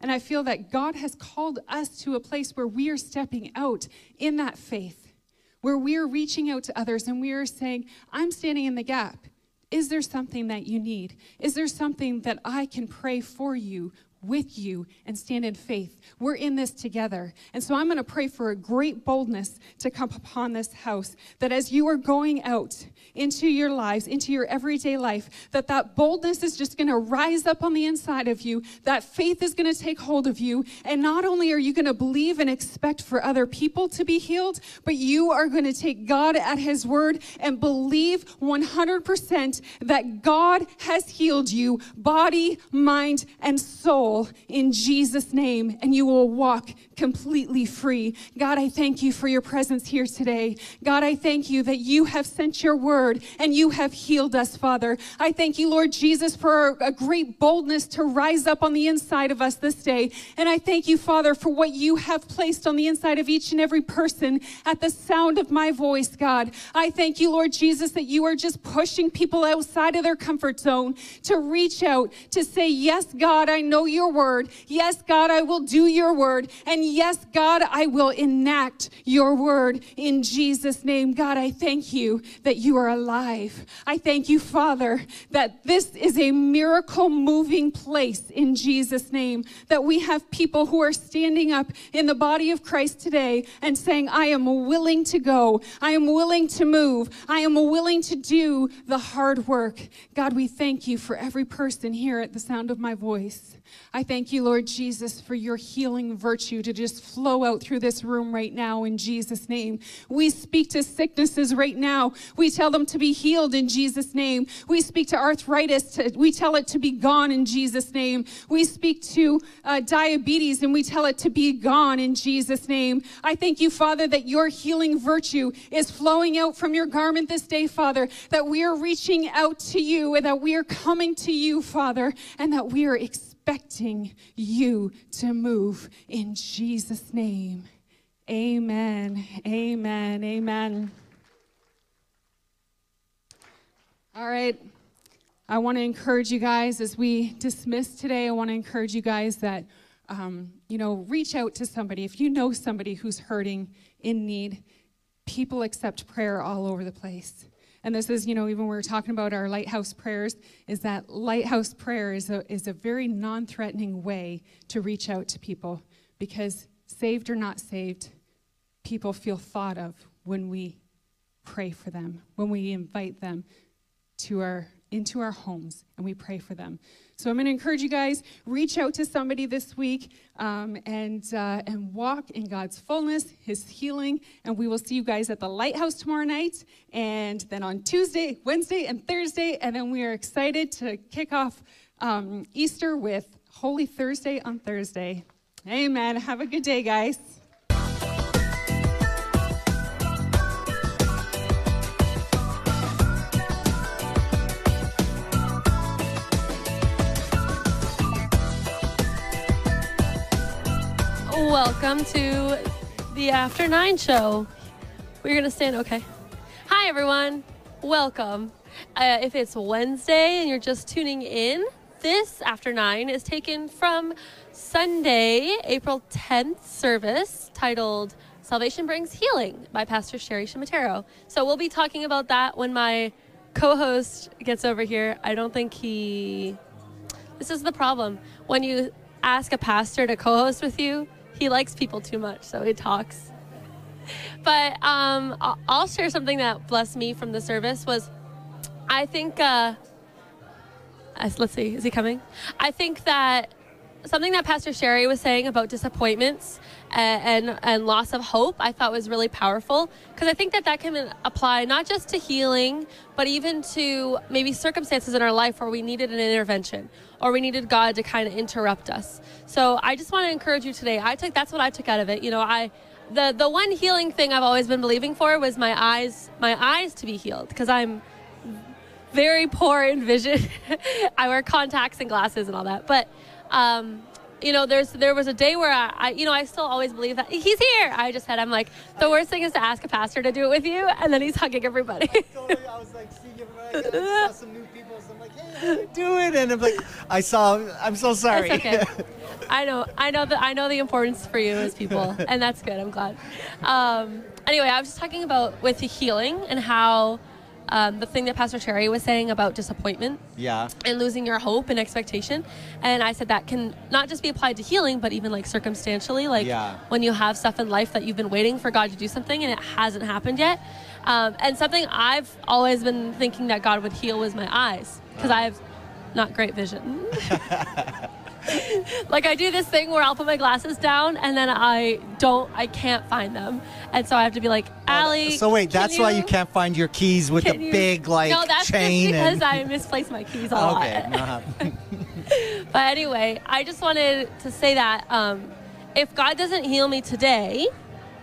And I feel that God has called us to a place where we are stepping out in that faith, where we are reaching out to others and we are saying, I'm standing in the gap. Is there something that you need? Is there something that I can pray for you with you and stand in faith. We're in this together. And so I'm going to pray for a great boldness to come upon this house that as you are going out into your lives, into your everyday life, that that boldness is just going to rise up on the inside of you. That faith is going to take hold of you. And not only are you going to believe and expect for other people to be healed, but you are going to take God at his word and believe 100% that God has healed you body, mind, and soul soul in Jesus' name, and you will walk completely free. God, I thank you for your presence here today. God, I thank you that you have sent your word and you have healed us, Father. I thank you, Lord Jesus, for a great boldness to rise up on the inside of us this day. And I thank you, Father, for what you have placed on the inside of each and every person at the sound of my voice, God. I thank you, Lord Jesus, that you are just pushing people outside of their comfort zone to reach out, to say, Yes, God, I know your word. Yes, God, I will do your word. And yes, God, I will enact your word in Jesus' name. God, I thank you that you are alive. I thank you, Father, that this is a miracle moving place in Jesus' name, that we have people who are standing up in the body of Christ today and saying, I am willing to go. I am willing to move. I am willing to do the hard work. God, we thank you for every person here at the sound of my voice. I thank you, Lord Jesus, for your healing virtue to just flow out through this room right now in Jesus' name. We speak to sicknesses right now. We tell them to be healed in Jesus' name. We speak to arthritis. To, we tell it to be gone in Jesus' name. We speak to uh, diabetes and we tell it to be gone in Jesus' name. I thank you, Father, that your healing virtue is flowing out from your garment this day, Father, that we are reaching out to you and that we are coming to you, Father, and that we are expecting you to move in Jesus' name. Amen. Amen. Amen. All right. I want to encourage you guys as we dismiss today. I want to encourage you guys that, um, you know, reach out to somebody. If you know somebody who's hurting, in need, people accept prayer all over the place. And this is, you know, even we are talking about our lighthouse prayers, is that lighthouse prayer is a, is a very non threatening way to reach out to people because saved or not saved, people feel thought of when we pray for them, when we invite them to our, into our homes and we pray for them. So I'm going to encourage you guys reach out to somebody this week um, and uh, and walk in God's fullness, His healing, and we will see you guys at the Lighthouse tomorrow night, and then on Tuesday, Wednesday, and Thursday, and then we are excited to kick off um, Easter with Holy Thursday on Thursday. Amen. Have a good day, guys. Welcome to the After Nine show. We're going to stand, okay. Hi, everyone. Welcome. Uh, if it's Wednesday and you're just tuning in, this After Nine is taken from Sunday, April 10th service titled Salvation Brings Healing by Pastor Sheri Ciaramitaro. So we'll be talking about that when my co host gets over here. I don't think he. This is the problem. When you ask a pastor to co host with you, he likes people too much, so he talks. But um, I'll share something that blessed me from the service was I think, uh, let's see, is he coming? I think that something that Pastor Sheri was saying about disappointments and, and, loss of hope, I thought was really powerful because I think that that can apply not just to healing, but even to maybe circumstances in our life where we needed an intervention or we needed God to kind of interrupt us. So I just want to encourage you today. I took that's what I took out of it. You know, I the the one healing thing I've always been believing for was my eyes my eyes to be healed because I'm very poor in vision. I wear contacts and glasses and all that, but um, you know, there's there was a day where I, I, you know, I still always believe that he's here. I just said, I'm like, the worst thing is to ask a pastor to do it with you, and then he's hugging everybody. totally, I was like, seeing everybody, I saw some new people, so I'm like, hey, do it, and I'm like, I saw, I'm so sorry. It's okay. I know, I know that I know the importance for you as people, and that's good. I'm glad. Um, anyway, I was just talking about with the healing and how um, the thing that Pastor Terry was saying about disappointment. Yeah. And losing your hope and expectation. And I said that can not just be applied to healing, but even like circumstantially, like yeah. when you have stuff in life that you've been waiting for God to do something and it hasn't happened yet. Um, and something I've always been thinking that God would heal was my eyes because I have not great vision. like I do this thing where I'll put my glasses down and then I don't, I can't find them, and so I have to be like, Allie. So wait, that's you, why you can't find your keys with the you, big like no, that's chain. just because and... I misplace my keys a okay. lot. Uh-huh. but anyway, I just wanted to say that um, if God doesn't heal me today,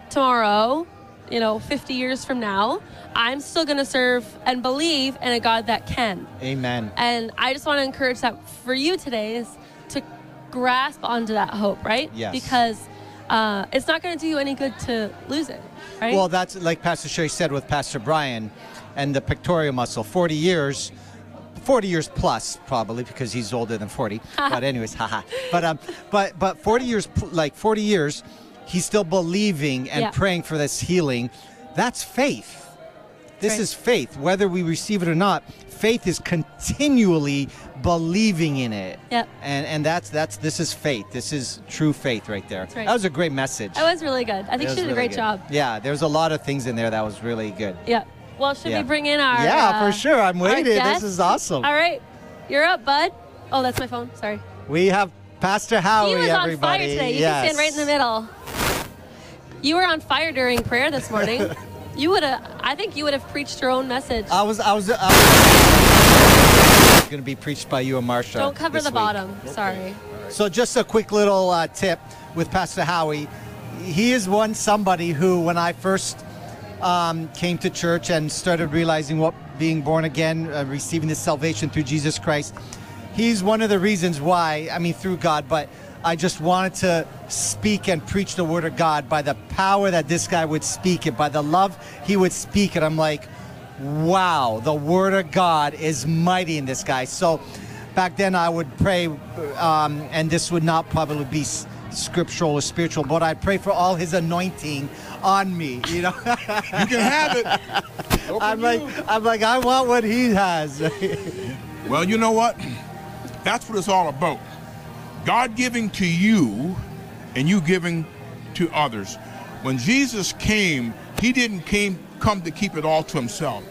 tomorrow, you know, 50 years from now, I'm still going to serve and believe in a God that can. Amen. And I just want to encourage that for you today is grasp onto that hope, right? Yes. Because uh, it's not going to do you any good to lose it, right? Well, that's like Pastor Sheri said with Pastor Brian and the pectoral muscle. 40 years, 40 years plus probably because he's older than 40. but anyways, haha. But um, but but 40 years, like 40 years, he's still believing and Yeah. praying for this healing. That's faith. This Right. is faith, whether we receive it or not. Faith is continually believing in it. Yep. And and that's that's this is faith. This is true faith right there. right. That was a great message. that was really good. I think was she did a great good. job. Yeah, there's a lot of things in there that was really good. Yeah. Well, should Yeah. we bring in our? yeah, uh, for sure. I'm waiting. This is awesome. All right, you're up, bud. Oh, that's my phone. Sorry. We have Pastor Howie, he was everybody. on fire today. You yes. can stand right in the middle. You were on fire during prayer this morning. you would have. I think you would have preached your own message. I was, I was, I was going to be preached by you and Marsha. Don't cover the week. bottom. Sorry. So just a quick little uh, tip with Pastor Howie. He is one somebody who, when I first um, came to church and started realizing what being born again, uh, receiving this salvation through Jesus Christ, he's one of the reasons why. I mean, through God, but I just wanted to speak and preach the word of God by the power that this guy would speak it, by the love he would speak it. I'm like, wow, the word of God is mighty in this guy. So back then I would pray, um, and this would not probably be s- scriptural or spiritual, but I'd pray for all his anointing on me. You know, You can have it. Open I'm like, you. I'm like, I want what he has. Well, you know what? That's what it's all about. God giving to you and you giving to others. When Jesus came, he didn't came come to keep it all to himself.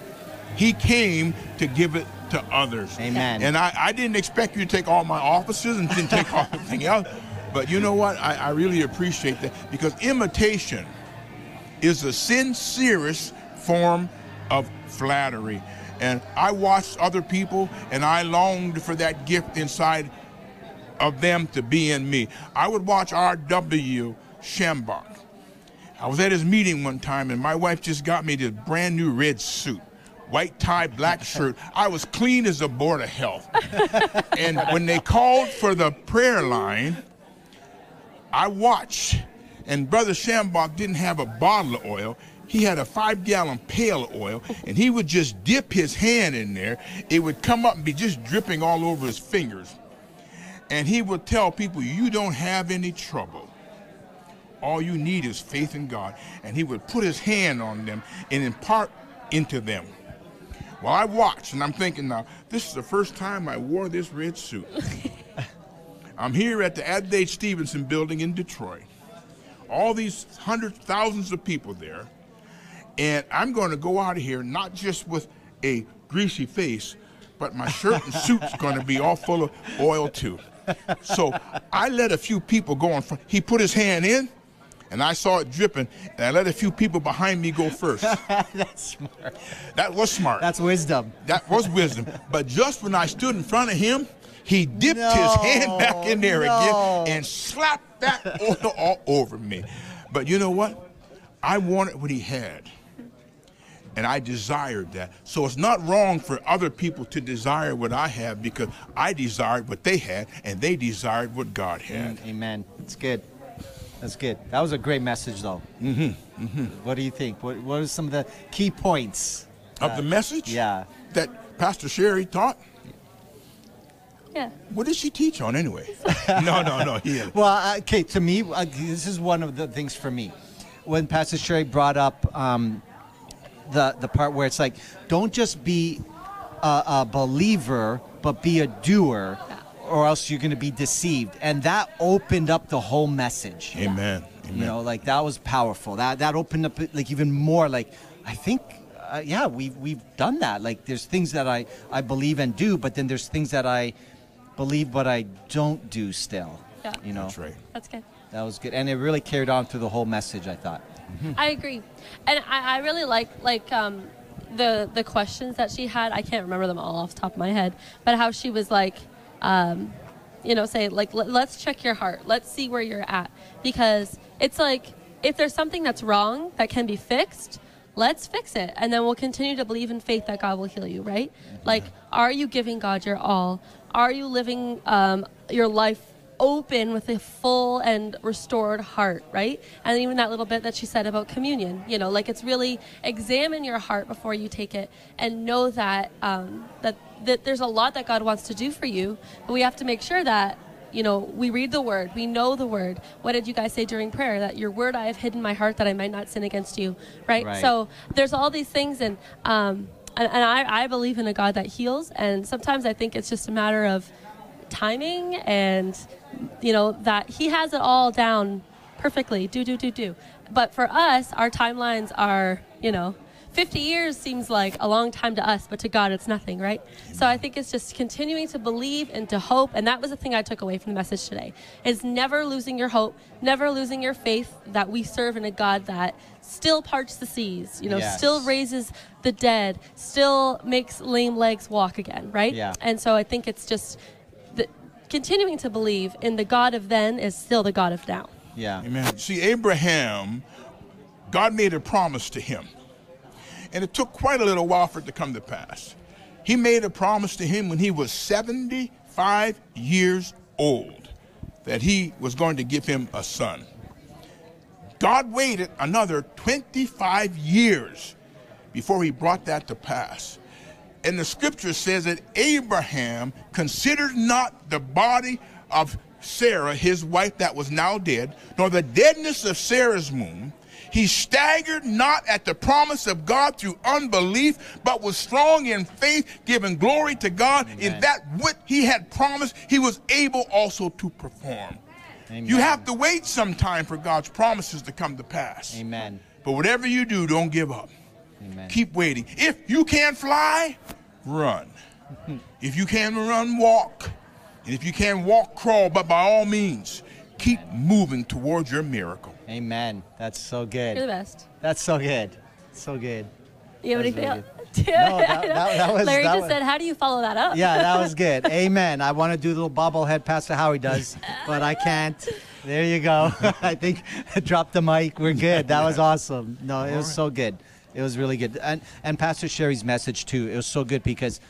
He came to give it to others. Amen. And I, I didn't expect you to take all my offices and didn't take all everything else. But you know what? I, I really appreciate that because imitation is the sincerest form of flattery. And I watched other people and I longed for that gift inside of them to be in me. I would watch R.W. Schambach. I was at his meeting one time and my wife just got me this brand new red suit. White tie, black shirt. I was clean as a board of health. and when they called for the prayer line, I watched, and Brother Schambach didn't have a bottle of oil. He had a five gallon pail of oil, and he would just dip his hand in there. It would come up and be just dripping all over his fingers. And he would tell people, You don't have any trouble. All you need is faith in God. And he would put his hand on them and impart into them. Well, I watched, and I'm thinking now, this is the first time I wore this red suit. I'm here at the Adlai Stevenson building in Detroit. All these hundreds, thousands of people there. And I'm going to go out of here not just with a greasy face, but my shirt and suit's going to be all full of oil too. So I let a few people go in front. He put his hand in, and I saw it dripping, and I let a few people behind me go first. That's smart. That was smart. That's wisdom. That was wisdom. But just when I stood in front of him, he dipped his hand back in there no. again and slapped that oil all over me. But you know what? I wanted what he had. And I desired that. So it's not wrong for other people to desire what I have because I desired what they had and they desired what God had. Mm, amen. It's good. That's good. That was a great message, though. Mm-hmm. mm-hmm. What do you think? What What are some of the key points? Of the message Yeah. that Pastor Sheri taught, Yeah. what did she teach on anyway? no, no, no. He had, Well, uh, okay. To me, uh, this is one of the things for me. When Pastor Sheri brought up um, the the part where it's like, don't just be a, a believer, but be a doer, or else you're going to be deceived. And that opened up the whole message. Amen. Amen. You know, like that was powerful. That that opened up like even more. Like I think, uh, yeah, we've we've done that. Like there's things that I I believe and do, but then there's things that I believe but I don't do still. Yeah. You know, That's right. That's good. that was good, and it really carried on through the whole message. I thought. I agree, and I, I really like like um, the the questions that she had. I can't remember them all off the top of my head, but how she was like, um, you know, say like let, let's check your heart. Let's see where you're at because it's like if there's something that's wrong that can be fixed. Let's fix it, and then we'll continue to believe in faith that God will heal you. Right? Like, are you giving God your all? Are you living um, your life open with a full and restored heart, right? And even that little bit that she said about communion, you know, like it's really examine your heart before you take it and know that um, that that there's a lot that God wants to do for you, but we have to make sure that you know we read the word, we know the word. What did you guys say during prayer? That your word I have hidden my heart that I might not sin against you, right? Right. So there's all these things and. Um, and, and I, I believe in a God that heals, and sometimes I think it's just a matter of timing and you know that he has it all down perfectly do do do do but for us our timelines are you know 50 years seems like a long time to us but to god it's nothing right so i think it's just continuing to believe and to hope and that was the thing i took away from the message today is never losing your hope never losing your faith that we serve in a god that still parts the seas you know Yes. still raises the dead still makes lame legs walk again right Yeah. and so i think it's just the, continuing to believe in the God of then is still the God of now. Yeah. Amen. See, Abraham, God made a promise to him. And it took quite a little while for it to come to pass. He made a promise to him when he was 75 years old that he was going to give him a son. God waited another 25 years before he brought that to pass. And the scripture says that Abraham considered not the body of Sarah, his wife that was now dead, nor the deadness of Sarah's womb. He staggered not at the promise of God through unbelief, but was strong in faith, giving glory to God in that what he had promised, he was able also to perform. Amen. You have to wait some time for God's promises to come to pass. Amen. But whatever you do, don't give up. Amen. Keep waiting. If you can't fly, run. if you can run, walk. And if you can walk, crawl. But by all means, keep moving towards your miracle. Amen. That's so good. You're the best. That's so good. So good. You have anything really else? No, that- that- that was- Larry that just was- said, "How do you follow that up?" Yeah, that was good. Amen. I want to do the little bobblehead Pastor Howie does, but I can't. There you go. I think drop the mic. We're good. That was awesome. No, it was so good. It was really good. And and Pastor Sheri's message too. It was so good because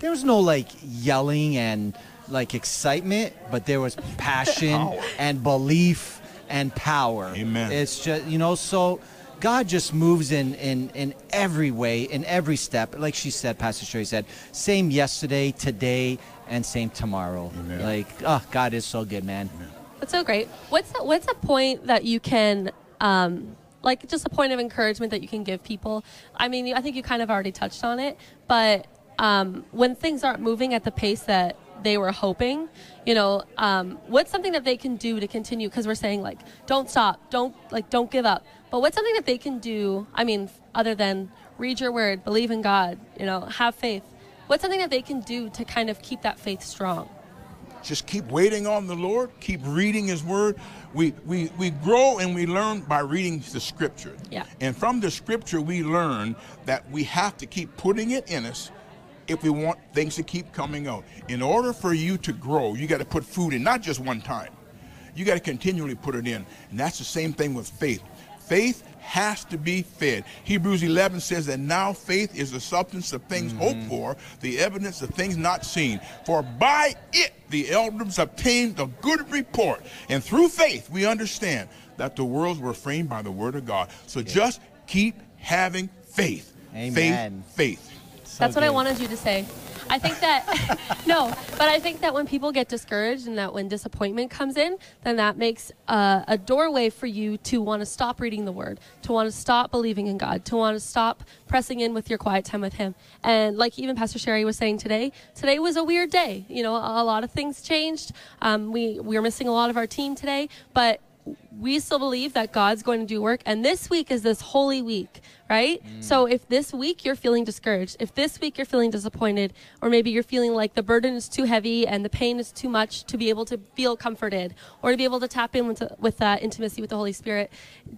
there was no like yelling and like excitement, but there was passion and belief and power. Amen. It's just you know so. God just moves in, in, in every way, in every step. Like she said, Pastor Sheri said, same yesterday, today, and same tomorrow. Amen. Like, oh, God is so good, man. That's so great. What's the, what's a point that you can, um, like, just a point of encouragement that you can give people? I mean, I think you kind of already touched on it, but um, when things aren't moving at the pace that they were hoping, you know, um, what's something that they can do to continue? Because we're saying like, don't stop, don't like, don't give up. But what's something that they can do? I mean, other than read your word, believe in God, you know, have faith. What's something that they can do to kind of keep that faith strong? Just keep waiting on the Lord. Keep reading His Word. We, we, we grow and we learn by reading the Scripture. Yeah. And from the Scripture, we learn that we have to keep putting it in us if we want things to keep coming out. In order for you to grow, you got to put food in, not just one time. You got to continually put it in. And that's the same thing with faith. Faith has to be fed. Hebrews 11 says that now faith is the substance of things mm-hmm. hoped for, the evidence of things not seen. For by it the elders obtained a good report. And through faith we understand that the worlds were framed by the word of God. So just keep having faith. Amen. Faith, faith. So That's what I wanted you to say. I think that no, but I think that when people get discouraged and that when disappointment comes in, then that makes uh, a doorway for you to want to stop reading the Word, to want to stop believing in God, to want to stop pressing in with your quiet time with Him. And like even Pastor Sheri was saying today, today was a weird day. You know, a lot of things changed. Um, we we were missing a lot of our team today, but we still believe that God's going to do work. And this week is this holy week, right? Mm. So if this week you're feeling discouraged, if this week you're feeling disappointed, or maybe you're feeling like the burden is too heavy and the pain is too much to be able to feel comforted or to be able to tap in with, with that intimacy with the Holy Spirit,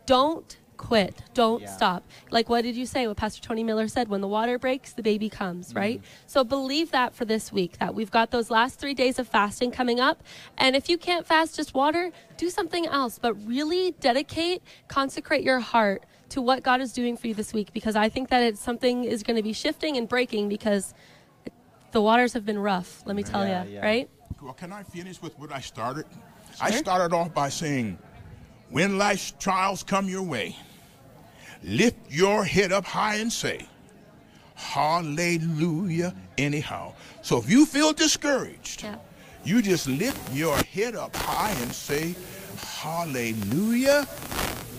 don't quit. Don't Yeah. stop. Like what did you say? What Pastor Tony Miller said, when the water breaks, the baby comes, mm-hmm. right? So believe that for this week, that we've got those last three days of fasting coming up. And if you can't fast just water, do something else, but really dedicate, consecrate your heart to what God is doing for you this week because I think that it's something is going to be shifting and breaking because the waters have been rough, let me tell Yeah, you, yeah. right? Well, can I finish with what I started? I started off by saying, when life's trials come your way, lift your head up high and say, Hallelujah, anyhow. So if you feel discouraged, Yeah. you just lift your head up high and say, Hallelujah,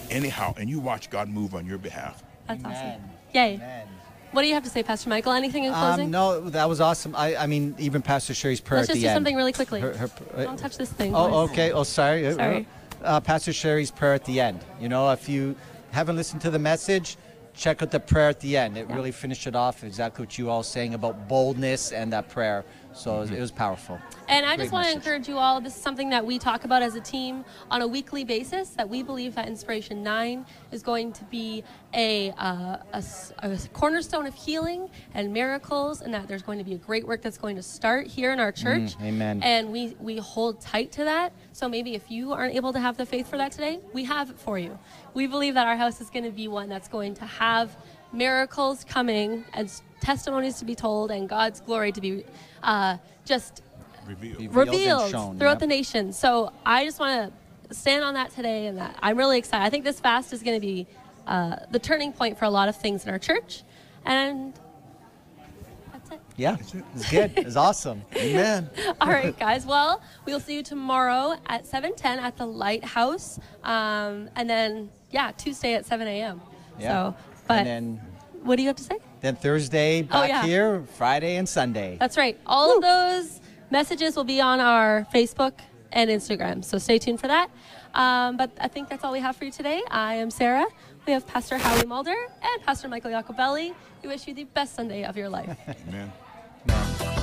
anyhow. And you watch God move on your behalf. That's awesome. Yay. Amen. What do you have to say, Pastor Michael? Anything in closing? Um, no, that was awesome. I, I mean, even Pastor Sheri's prayer Let's at just the do end. something really quickly. Her- her- uh, Don't touch this thing. Oh, please. okay. Oh, sorry. Sorry. Uh, Pastor Sheri's prayer at the end. You know, if you haven't listened to the message, check out the prayer at the end. It Yeah. really finished it off exactly what you all saying about boldness and that prayer. So it, was, it was powerful. And I Great just want to encourage you all. This is something that we talk about as a team on a weekly basis. That we believe that Inspiration Nine is going to be a, uh, a a cornerstone of healing and miracles, and that there's going to be a great work that's going to start here in our church. Mm, amen. And we we hold tight to that. So maybe if you aren't able to have the faith for that today, we have it for you. We believe that our house is going to be one that's going to have miracles coming and testimonies to be told and God's glory to be uh, just Revealed. Revealed revealed shown, throughout yeah. the nation. So I just want to stand on that today, and that I'm really excited. I think this fast is going to be uh, the turning point for a lot of things in our church, and that's it. Yeah, That's it. it's good. It's awesome. Amen. All right, guys. Well, we'll see you tomorrow at 7:10 at the Lighthouse, um, and then yeah, Tuesday at 7 a.m. Yeah. So, but and then, what do you have to say? Then Thursday back yeah. here, Friday and Sunday. That's right. All of those messages will be on our Facebook and Instagram. So stay tuned for that. Um, but I think that's all we have for you today. I am Sarah. We have Pastor Howie Mulder and Pastor Michael Jacobelli. We wish you the best Sunday of your life. Amen. Man.